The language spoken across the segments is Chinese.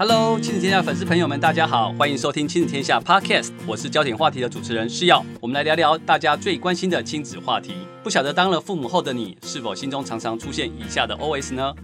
Hello，亲子天下粉丝朋友们，大家好，欢迎收听亲子天下 Podcast，我是焦点话题的主持人施耀，我们来聊聊大家最关心的亲子话题。不晓得当了父母后的你，是否心中常常出现以下的 OS 呢？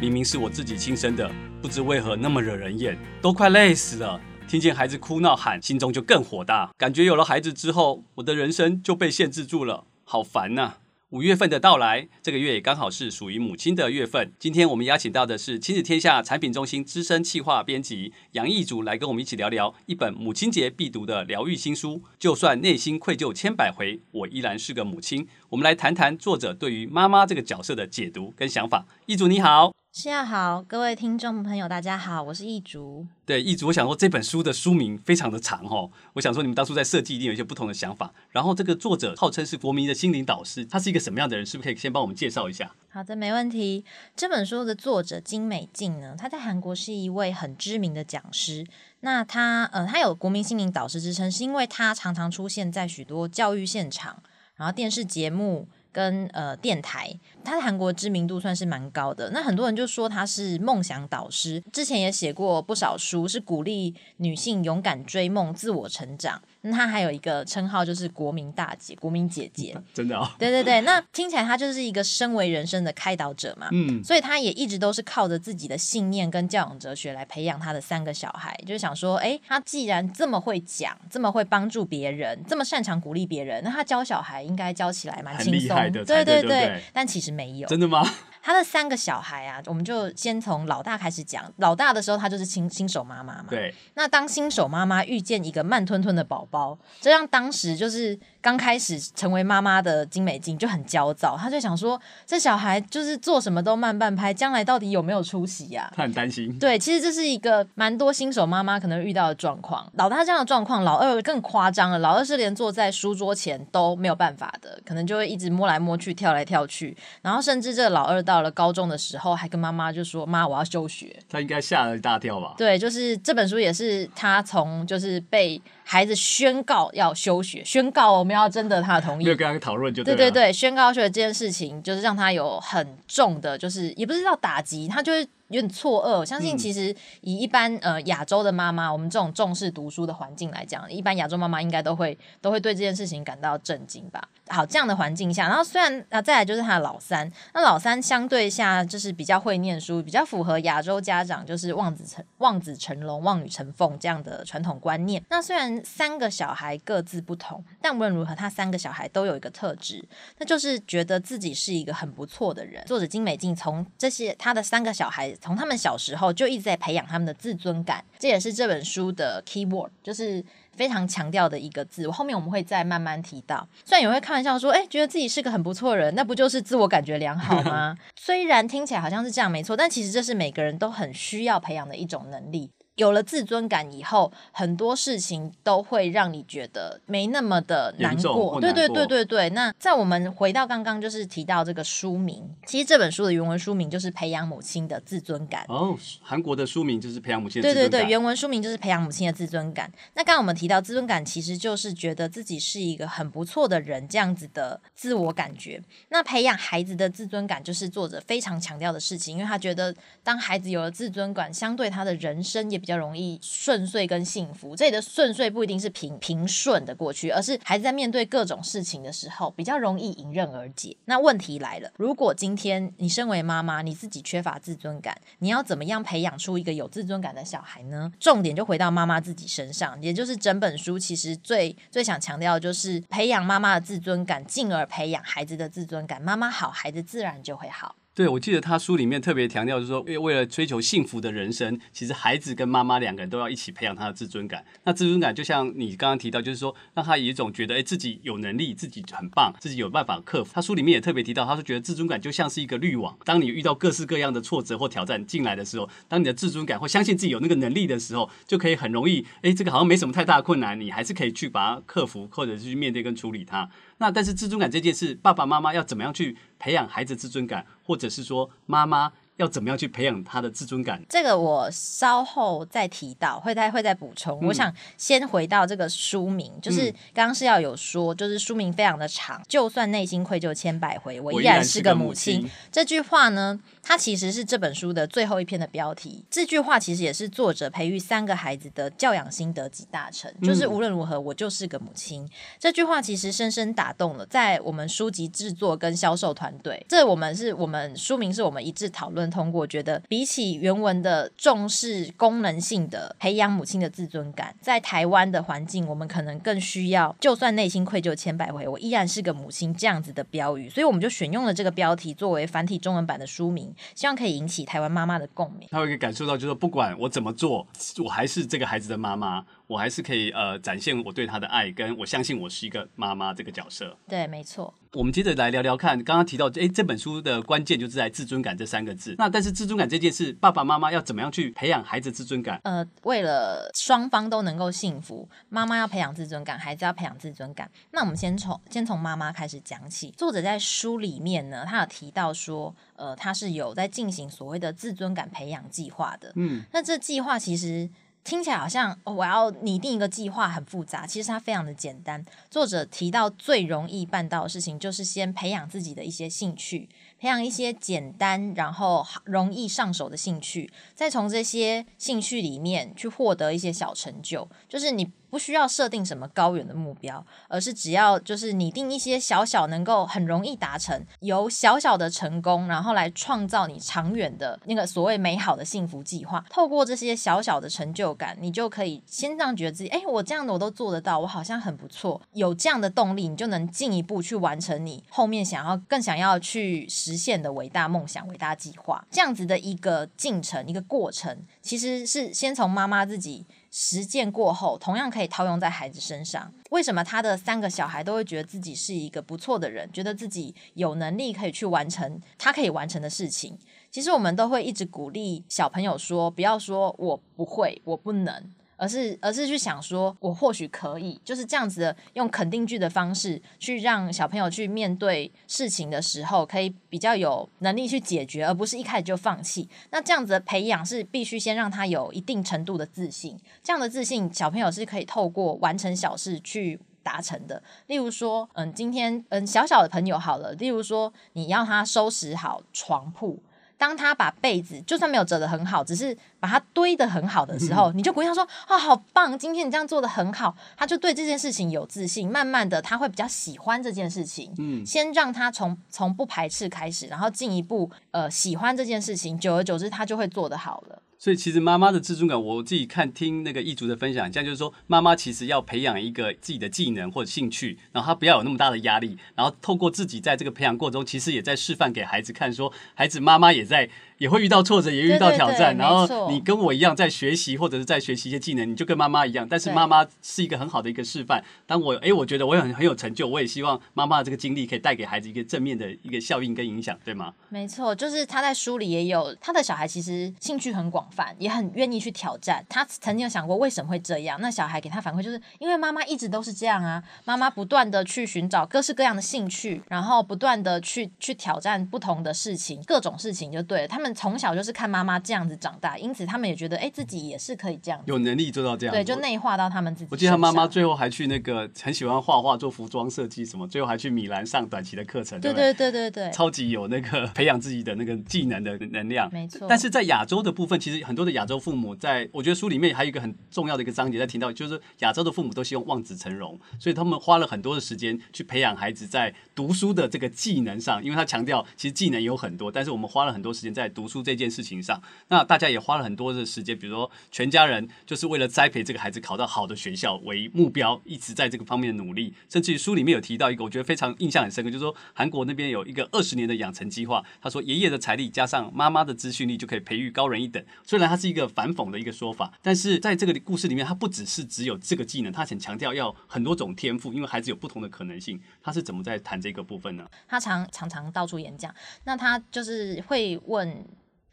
明明是我自己亲生的，不知为何那么惹人厌，都快累死了。听见孩子哭闹喊，心中就更火大，感觉有了孩子之后，我的人生就被限制住了，好烦呐、五月份的到来，这个月也刚好是属于母亲的月份。今天我们邀请到的是亲子天下产品中心资深企划编辑杨义竹，来跟我们一起聊聊一本母亲节必读的疗愈新书。就算内心愧疚千百回，我依然是个母亲。我们来谈谈作者对于妈妈这个角色的解读跟想法。义竹你好。大家好，各位听众朋友，大家好，我是易竹。对，易竹，我想说这本书的书名非常的长哦，我想说你们当初在设计一定有一些不同的想法。然后这个作者号称是国民的心灵导师，他是一个什么样的人？是不是可以先帮我们介绍一下？好的，没问题。这本书的作者金美静呢，她在韩国是一位很知名的讲师。那她呃，她有国民心灵导师之称，是因为她常常出现在许多教育现场，然后电视节目。跟呃电台，他在韩国知名度算是蛮高的。那很多人就说他是梦想导师，之前也写过不少书，是鼓励女性勇敢追梦、自我成长。那他还有一个称号，就是国民大姐、国民姐姐，真的哦。对对对，那听起来他就是一个身为人生的开导者嘛。嗯，所以他也一直都是靠着自己的信念跟教养哲学来培养他的三个小孩。就是想说，哎，他既然这么会讲，这么会帮助别人，这么擅长鼓励别人，那他教小孩应该教起来蛮轻松的。对对对，对对对，但其实没有。真的吗？他的三个小孩啊，我们就先从老大开始讲。老大的时候，他就是新新手妈妈嘛。对。那当新手妈妈遇见一个慢吞吞的宝宝，这让当时就是。刚开始成为妈妈的金美静就很焦躁，她就想说：“这小孩就是做什么都慢半拍，将来到底有没有出息呀？”她很担心。对，其实这是一个蛮多新手妈妈可能遇到的状况。老大这样的状况，老二更夸张了。老二是连坐在书桌前都没有办法的，可能就会一直摸来摸去、跳来跳去。然后甚至这个老二到了高中的时候，还跟妈妈就说：“妈，我要休学。”他应该吓了一大跳吧？对，就是这本书也是他从就是被。孩子宣告要休学，宣告我们要征得他的同意，没有跟他讨论就对。对对对，宣告休学这件事情，就是让他有很重的，就是也不是叫打击，他就会。有点错愕，我相信其实以一般呃亚洲的妈妈，我们这种重视读书的环境来讲，一般亚洲妈妈应该都会都会对这件事情感到震惊吧。好，这样的环境下，然后虽然啊再来就是他的老三，那老三相对下就是比较会念书，比较符合亚洲家长就是望子成望子成龙、望女成凤这样的传统观念。那虽然三个小孩各自不同，但无论如何，他三个小孩都有一个特质，那就是觉得自己是一个很不错的人。作者金美静从这些他的三个小孩。从他们小时候就一直在培养他们的自尊感，这也是这本书的 key word，就是非常强调的一个字。后面我们会再慢慢提到。虽然有人会开玩笑说，哎，觉得自己是个很不错的人，那不就是自我感觉良好吗？虽然听起来好像是这样，没错，但其实这是每个人都很需要培养的一种能力。有了自尊感以后，很多事情都会让你觉得没那么的难过。对对对对对。那在我们回到刚刚就是提到这个书名，其实这本书的原文书名就是《培养母亲的自尊感》。哦，韩国的书名就是《培养母亲的自尊感》。对对对，原文书名就是《培养母亲的自尊感》。那刚刚我们提到自尊感，其实就是觉得自己是一个很不错的人这样子的自我感觉。那培养孩子的自尊感，就是作者非常强调的事情，因为他觉得当孩子有了自尊感，相对他的人生也比较容易顺遂跟幸福，这里的顺遂不一定是平平顺的过去，而是孩子在面对各种事情的时候比较容易迎刃而解。那问题来了，如果今天你身为妈妈，你自己缺乏自尊感，你要怎么样培养出一个有自尊感的小孩呢？重点就回到妈妈自己身上，也就是整本书其实最最想强调的就是培养妈妈的自尊感，进而培养孩子的自尊感。妈妈好，孩子自然就会好。对，我记得他书里面特别强调，就是说，为为了追求幸福的人生，其实孩子跟妈妈两个人都要一起培养他的自尊感。那自尊感就像你刚刚提到，就是说，让他有一种觉得，哎，自己有能力，自己很棒，自己有办法克服。他书里面也特别提到，他说觉得自尊感就像是一个滤网，当你遇到各式各样的挫折或挑战进来的时候，当你的自尊感或相信自己有那个能力的时候，就可以很容易，哎，这个好像没什么太大的困难，你还是可以去把它克服，或者是去面对跟处理它。那但是自尊感这件事，爸爸妈妈要怎么样去培养孩子自尊感，或者是说妈妈要怎么样去培养他的自尊感？这个我稍后再提到，会再会再补充。嗯、我想先回到这个书名，就是刚刚是要有说，就是书名非常的长，就算内心愧疚千百回，我依然是个母亲。母亲这句话呢，它其实是这本书的最后一篇的标题。这句话其实也是作者培育三个孩子的教养心得集大成，就是无论如何，我就是个母亲。嗯、这句话其实深深打动了在我们书籍制作跟销售团队。这我们是我们书名是我们一致讨论。通过觉得，比起原文的重视功能性的培养母亲的自尊感，在台湾的环境，我们可能更需要，就算内心愧疚千百回，我依然是个母亲这样子的标语。所以我们就选用了这个标题作为繁体中文版的书名，希望可以引起台湾妈妈的共鸣。他会感受到，就是不管我怎么做，我还是这个孩子的妈妈。我还是可以呃展现我对他的爱，跟我相信我是一个妈妈这个角色。对，没错。我们接着来聊聊看，刚刚提到，诶，这本书的关键就是在自尊感这三个字。那但是自尊感这件事，爸爸妈妈要怎么样去培养孩子自尊感？呃，为了双方都能够幸福，妈妈要培养自尊感，孩子要培养自尊感。那我们先从先从妈妈开始讲起。作者在书里面呢，他有提到说，呃，他是有在进行所谓的自尊感培养计划的。嗯，那这计划其实。听起来好像我要拟定一个计划很复杂，其实它非常的简单。作者提到最容易办到的事情，就是先培养自己的一些兴趣，培养一些简单然后容易上手的兴趣，再从这些兴趣里面去获得一些小成就，就是你。不需要设定什么高远的目标，而是只要就是拟定一些小小能够很容易达成，由小小的成功，然后来创造你长远的那个所谓美好的幸福计划。透过这些小小的成就感，你就可以先让觉得自己，哎，我这样的我都做得到，我好像很不错。有这样的动力，你就能进一步去完成你后面想要更想要去实现的伟大梦想、伟大计划。这样子的一个进程、一个过程，其实是先从妈妈自己。实践过后，同样可以套用在孩子身上。为什么他的三个小孩都会觉得自己是一个不错的人，觉得自己有能力可以去完成他可以完成的事情？其实我们都会一直鼓励小朋友说：“不要说我不会，我不能。”而是，而是去想说，我或许可以，就是这样子的，用肯定句的方式去让小朋友去面对事情的时候，可以比较有能力去解决，而不是一开始就放弃。那这样子的培养是必须先让他有一定程度的自信，这样的自信，小朋友是可以透过完成小事去达成的。例如说，嗯，今天，嗯，小小的朋友好了，例如说，你要他收拾好床铺。当他把被子就算没有折得很好，只是把它堆得很好的时候，嗯、你就鼓励他说：“啊、哦，好棒！今天你这样做的很好。”他就对这件事情有自信，慢慢的他会比较喜欢这件事情。嗯，先让他从从不排斥开始，然后进一步呃喜欢这件事情，久而久之他就会做得好了。所以其实妈妈的自尊感，我自己看听那个一竹的分享，这样就是说，妈妈其实要培养一个自己的技能或者兴趣，然后她不要有那么大的压力，然后透过自己在这个培养过程中，其实也在示范给孩子看，说孩子妈妈也在。也会遇到挫折，也遇到挑战。然后你跟我一样在学习，或者是在学习一些技能，你就跟妈妈一样。但是妈妈是一个很好的一个示范。当我哎，我觉得我很很有成就，我也希望妈妈的这个经历可以带给孩子一个正面的一个效应跟影响，对吗？没错，就是他在书里也有他的小孩，其实兴趣很广泛，也很愿意去挑战。他曾经有想过为什么会这样？那小孩给他反馈就是因为妈妈一直都是这样啊，妈妈不断的去寻找各式各样的兴趣，然后不断的去去挑战不同的事情，各种事情就对了。他们从小就是看。妈妈这样子长大，因此他们也觉得，哎、欸，自己也是可以这样，有能力做到这样。对，就内化到他们自己。我记得他妈妈最后还去那个很喜欢画画、做服装设计什么，最后还去米兰上短期的课程。对对对对对，超级有那个培养自己的那个技能的能量。没错。但是在亚洲的部分，其实很多的亚洲父母在，在我觉得书里面还有一个很重要的一个章节在提到，就是亚洲的父母都希望望子成龙，所以他们花了很多的时间去培养孩子在读书的这个技能上，因为他强调其实技能有很多，但是我们花了很多时间在读书这件事情上。那大家也花了很多的时间，比如说全家人就是为了栽培这个孩子考到好的学校为目标，一直在这个方面的努力。甚至于书里面有提到一个，我觉得非常印象很深刻，就是说韩国那边有一个二十年的养成计划。他说，爷爷的财力加上妈妈的资讯力就可以培育高人一等。虽然它是一个反讽的一个说法，但是在这个故事里面，它不只是只有这个技能，他很强调要很多种天赋，因为孩子有不同的可能性。他是怎么在谈这个部分呢？他常常常到处演讲，那他就是会问。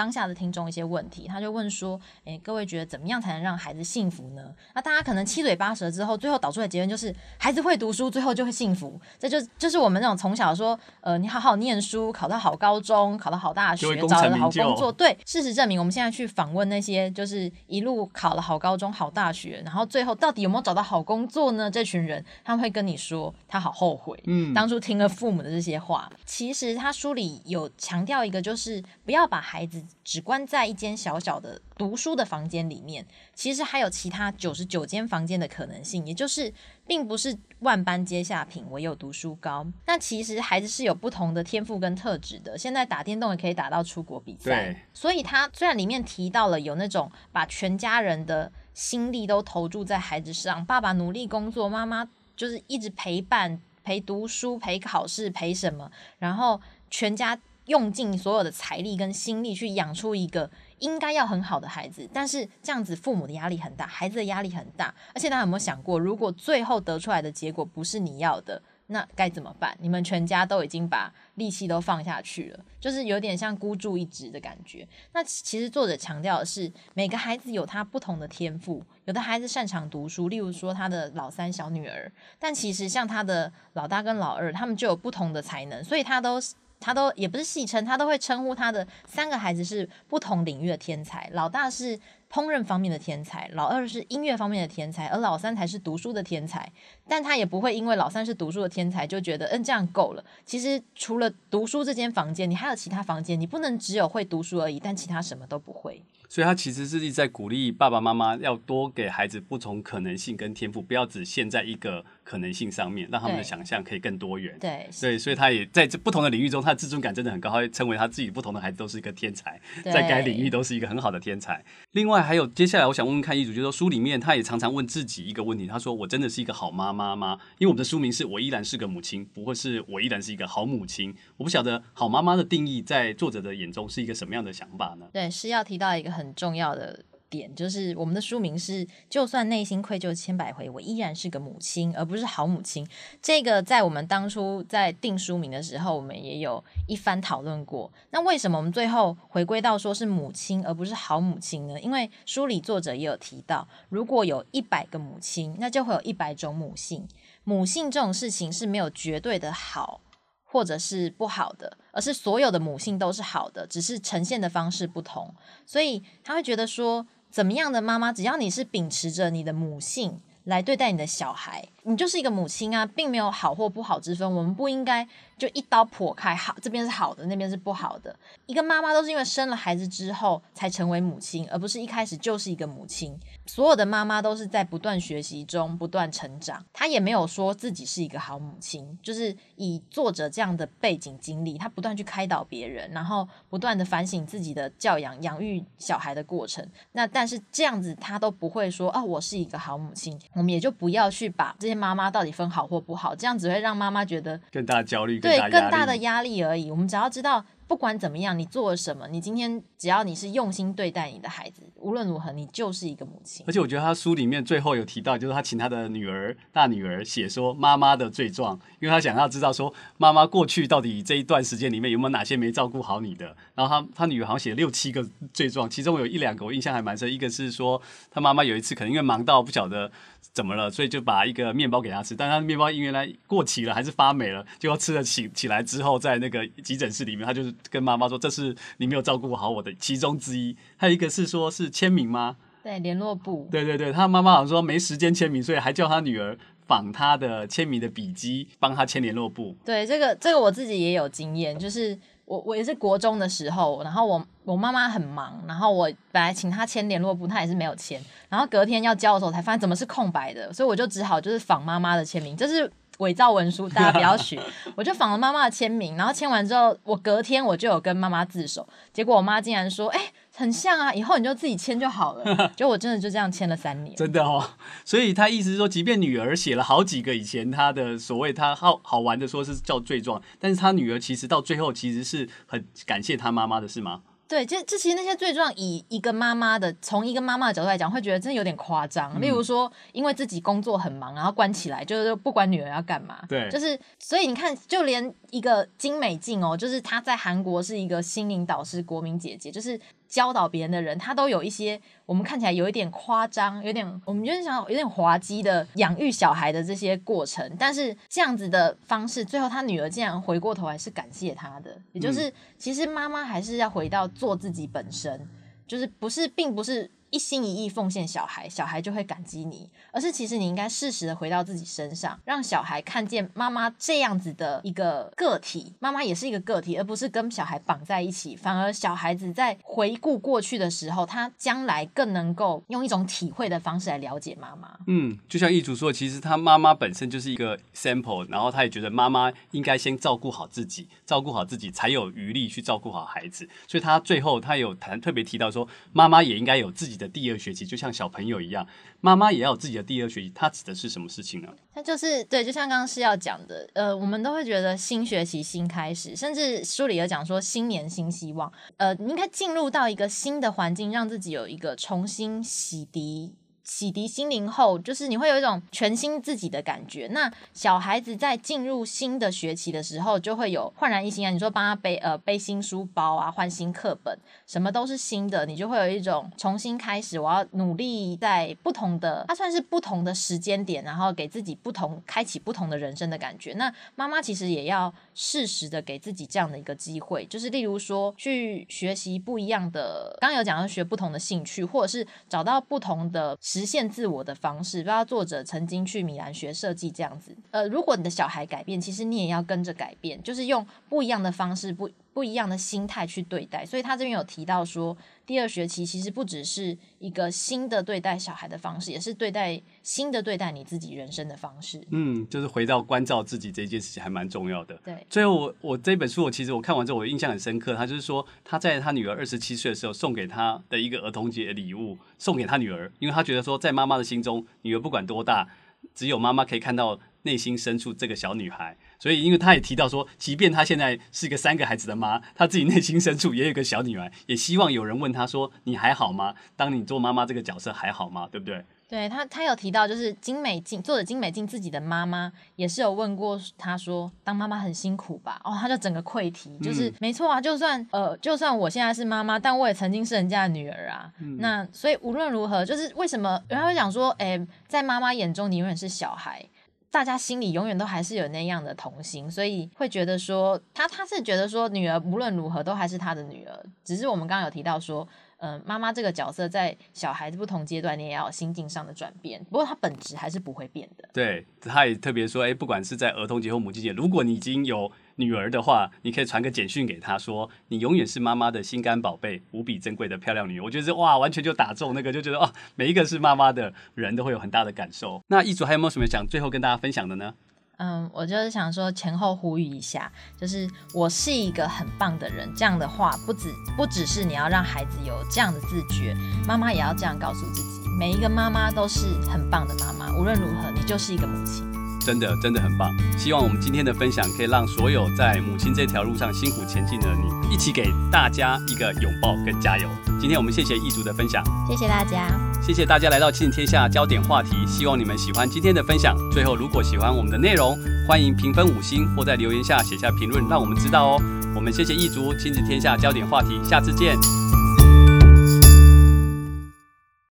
当下的听众一些问题，他就问说：“诶，各位觉得怎么样才能让孩子幸福呢？”那大家可能七嘴八舌之后，最后导出的结论就是孩子会读书，最后就会幸福。这就就是我们那种从小说，呃，你好好念书，考到好高中，考到好大学，找了好工作。对，事实证明，我们现在去访问那些就是一路考了好高中、好大学，然后最后到底有没有找到好工作呢？这群人他们会跟你说，他好后悔，嗯，当初听了父母的这些话。其实他书里有强调一个，就是不要把孩子只关在一间小小的读书的房间里面，其实还有其他九十九间房间的可能性，也就是并不是万般皆下品，唯有读书高。那其实孩子是有不同的天赋跟特质的，现在打电动也可以打到出国比赛。所以他虽然里面提到了有那种把全家人的心力都投注在孩子上，爸爸努力工作，妈妈就是一直陪伴、陪读书、陪考试、陪什么，然后全家。用尽所有的财力跟心力去养出一个应该要很好的孩子，但是这样子父母的压力很大，孩子的压力很大。而且大家有没有想过，如果最后得出来的结果不是你要的，那该怎么办？你们全家都已经把力气都放下去了，就是有点像孤注一掷的感觉。那其实作者强调的是，每个孩子有他不同的天赋，有的孩子擅长读书，例如说他的老三小女儿，但其实像他的老大跟老二，他们就有不同的才能，所以他都。他都也不是戏称，他都会称呼他的三个孩子是不同领域的天才。老大是烹饪方面的天才，老二是音乐方面的天才，而老三才是读书的天才。但他也不会因为老三是读书的天才就觉得嗯这样够了。其实除了读书这间房间，你还有其他房间，你不能只有会读书而已，但其他什么都不会。所以，他其实是一直在鼓励爸爸妈妈要多给孩子不同可能性跟天赋，不要只限在一个可能性上面，让他们的想象可以更多元。对，对，所以他也在这不同的领域中，他的自尊感真的很高，他会称为他自己不同的孩子都是一个天才，在该领域都是一个很好的天才。另外，还有接下来我想问问看，一组就是说书里面他也常常问自己一个问题，他说：“我真的是一个好妈妈吗？”因为我们的书名是我依然是个母亲，不会是我依然是一个好母亲。我不晓得好妈妈的定义在作者的眼中是一个什么样的想法呢？对，是要提到一个很重要的。点就是我们的书名是，就算内心愧疚千百回，我依然是个母亲，而不是好母亲。这个在我们当初在定书名的时候，我们也有一番讨论过。那为什么我们最后回归到说是母亲，而不是好母亲呢？因为书里作者也有提到，如果有一百个母亲，那就会有一百种母性。母性这种事情是没有绝对的好或者是不好的，而是所有的母性都是好的，只是呈现的方式不同。所以他会觉得说。怎么样的妈妈，只要你是秉持着你的母性来对待你的小孩，你就是一个母亲啊，并没有好或不好之分。我们不应该就一刀剖开，好，这边是好的，那边是不好的。一个妈妈都是因为生了孩子之后才成为母亲，而不是一开始就是一个母亲。所有的妈妈都是在不断学习中不断成长。她也没有说自己是一个好母亲，就是以作者这样的背景经历，她不断去开导别人，然后不断的反省自己的教养、养育小孩的过程。那但是这样子，她都不会说啊，我是一个好母亲。我们也就不要去把这些妈妈到底分好或不好，这样只会让妈妈觉得更大的焦虑，对，更大的压力而已。我们只要知道。不管怎么样，你做了什么，你今天只要你是用心对待你的孩子，无论如何，你就是一个母亲。而且我觉得他书里面最后有提到，就是他请他的女儿、大女儿写说妈妈的罪状，因为他想要知道说妈妈过去到底这一段时间里面有没有哪些没照顾好你的。然后他他女儿好像写了六七个罪状，其中有一两个我印象还蛮深，一个是说他妈妈有一次可能因为忙到不晓得怎么了，所以就把一个面包给他吃，但他的面包因为原来过期了还是发霉了，结果吃了起起来之后，在那个急诊室里面，他就是。跟妈妈说，这是你没有照顾好我的其中之一。还有一个是说，是签名吗？对，联络簿。对对对，他妈妈好像说没时间签名，所以还叫他女儿仿他的签名的笔迹，帮他签联络簿。对，这个这个我自己也有经验，就是我我也是国中的时候，然后我我妈妈很忙，然后我本来请她签联络簿，她也是没有签，然后隔天要交的时候才发现怎么是空白的，所以我就只好就是仿妈妈的签名，这是。伪造文书，大家不要学。我就仿了妈妈的签名，然后签完之后，我隔天我就有跟妈妈自首。结果我妈竟然说：“哎、欸，很像啊，以后你就自己签就好了。”结果我真的就这样签了三年。真的哦，所以他意思是说，即便女儿写了好几个以前他的所谓他好好玩的说是叫罪状，但是他女儿其实到最后其实是很感谢他妈妈的，是吗？对，这这其实那些罪状，以一个妈妈的，从一个妈妈的角度来讲，会觉得真的有点夸张。嗯、例如说，因为自己工作很忙，然后关起来，就是不管女儿要干嘛。对，就是所以你看，就连一个金美静哦，就是她在韩国是一个心灵导师，国民姐姐，就是。教导别人的人，他都有一些我们看起来有一点夸张，有点我们就是想有点滑稽的养育小孩的这些过程，但是这样子的方式，最后他女儿竟然回过头来是感谢他的，也就是、嗯、其实妈妈还是要回到做自己本身，就是不是，并不是。一心一意奉献小孩，小孩就会感激你，而是其实你应该适时的回到自己身上，让小孩看见妈妈这样子的一个个体，妈妈也是一个个体，而不是跟小孩绑在一起。反而小孩子在回顾过去的时候，他将来更能够用一种体会的方式来了解妈妈。嗯，就像易主说，其实他妈妈本身就是一个 sample，然后他也觉得妈妈应该先照顾好自己，照顾好自己才有余力去照顾好孩子。所以他最后他有谈特别提到说，妈妈也应该有自己的第二学期就像小朋友一样，妈妈也要有自己的第二学期。它指的是什么事情呢？它就是对，就像刚刚是要讲的，呃，我们都会觉得新学期、新开始，甚至书里有讲说新年新希望。呃，应该进入到一个新的环境，让自己有一个重新洗涤。洗涤心灵后，就是你会有一种全新自己的感觉。那小孩子在进入新的学期的时候，就会有焕然一新啊！你说帮他背呃背新书包啊，换新课本，什么都是新的，你就会有一种重新开始。我要努力在不同的，它算是不同的时间点，然后给自己不同开启不同的人生的感觉。那妈妈其实也要适时的给自己这样的一个机会，就是例如说去学习不一样的，刚有讲到学不同的兴趣，或者是找到不同的时。实现自我的方式，不知道作者曾经去米兰学设计这样子。呃，如果你的小孩改变，其实你也要跟着改变，就是用不一样的方式，不不一样的心态去对待。所以他这边有提到说，第二学期其实不只是一个新的对待小孩的方式，也是对待新的对待你自己人生的方式。嗯，就是回到关照自己这件事情还蛮重要的。对，最后我我这本书我其实我看完之后我印象很深刻，他就是说他在他女儿二十七岁的时候送给他的一个儿童节礼物，送给他女儿，因为他觉得说在妈妈的心中，女儿不管多大，只有妈妈可以看到内心深处这个小女孩。所以，因为他也提到说，即便他现在是一个三个孩子的妈，他自己内心深处也有个小女儿，也希望有人问他说：“你还好吗？当你做妈妈这个角色还好吗？对不对？”对他，他有提到，就是金美静作者金美静自己的妈妈也是有问过他说：“当妈妈很辛苦吧？”哦，他就整个溃堤，就是、嗯、没错啊，就算呃，就算我现在是妈妈，但我也曾经是人家的女儿啊。嗯、那所以无论如何，就是为什么人家会讲说：“哎，在妈妈眼中，你永远是小孩。”大家心里永远都还是有那样的童心，所以会觉得说他他是觉得说女儿无论如何都还是他的女儿，只是我们刚刚有提到说。嗯，妈妈这个角色在小孩子不同阶段，你也要心境上的转变。不过，她本质还是不会变的。对，他也特别说，哎，不管是在儿童节或母亲节，如果你已经有女儿的话，你可以传个简讯给她，说你永远是妈妈的心肝宝贝，无比珍贵的漂亮女儿。我觉得哇，完全就打中那个，就觉得哦，每一个是妈妈的人都会有很大的感受。那易主还有没有什么想最后跟大家分享的呢？嗯，我就是想说前后呼吁一下，就是我是一个很棒的人，这样的话不止不只是你要让孩子有这样的自觉，妈妈也要这样告诉自己，每一个妈妈都是很棒的妈妈，无论如何，你就是一个母亲。真的真的很棒，希望我们今天的分享可以让所有在母亲这条路上辛苦前进的你，一起给大家一个拥抱跟加油。今天我们谢谢易竹的分享，谢谢大家，谢谢大家来到亲子天下焦点话题，希望你们喜欢今天的分享。最后，如果喜欢我们的内容，欢迎评分五星或在留言下写下评论，让我们知道哦。我们谢谢易足，亲子天下焦点话题，下次见。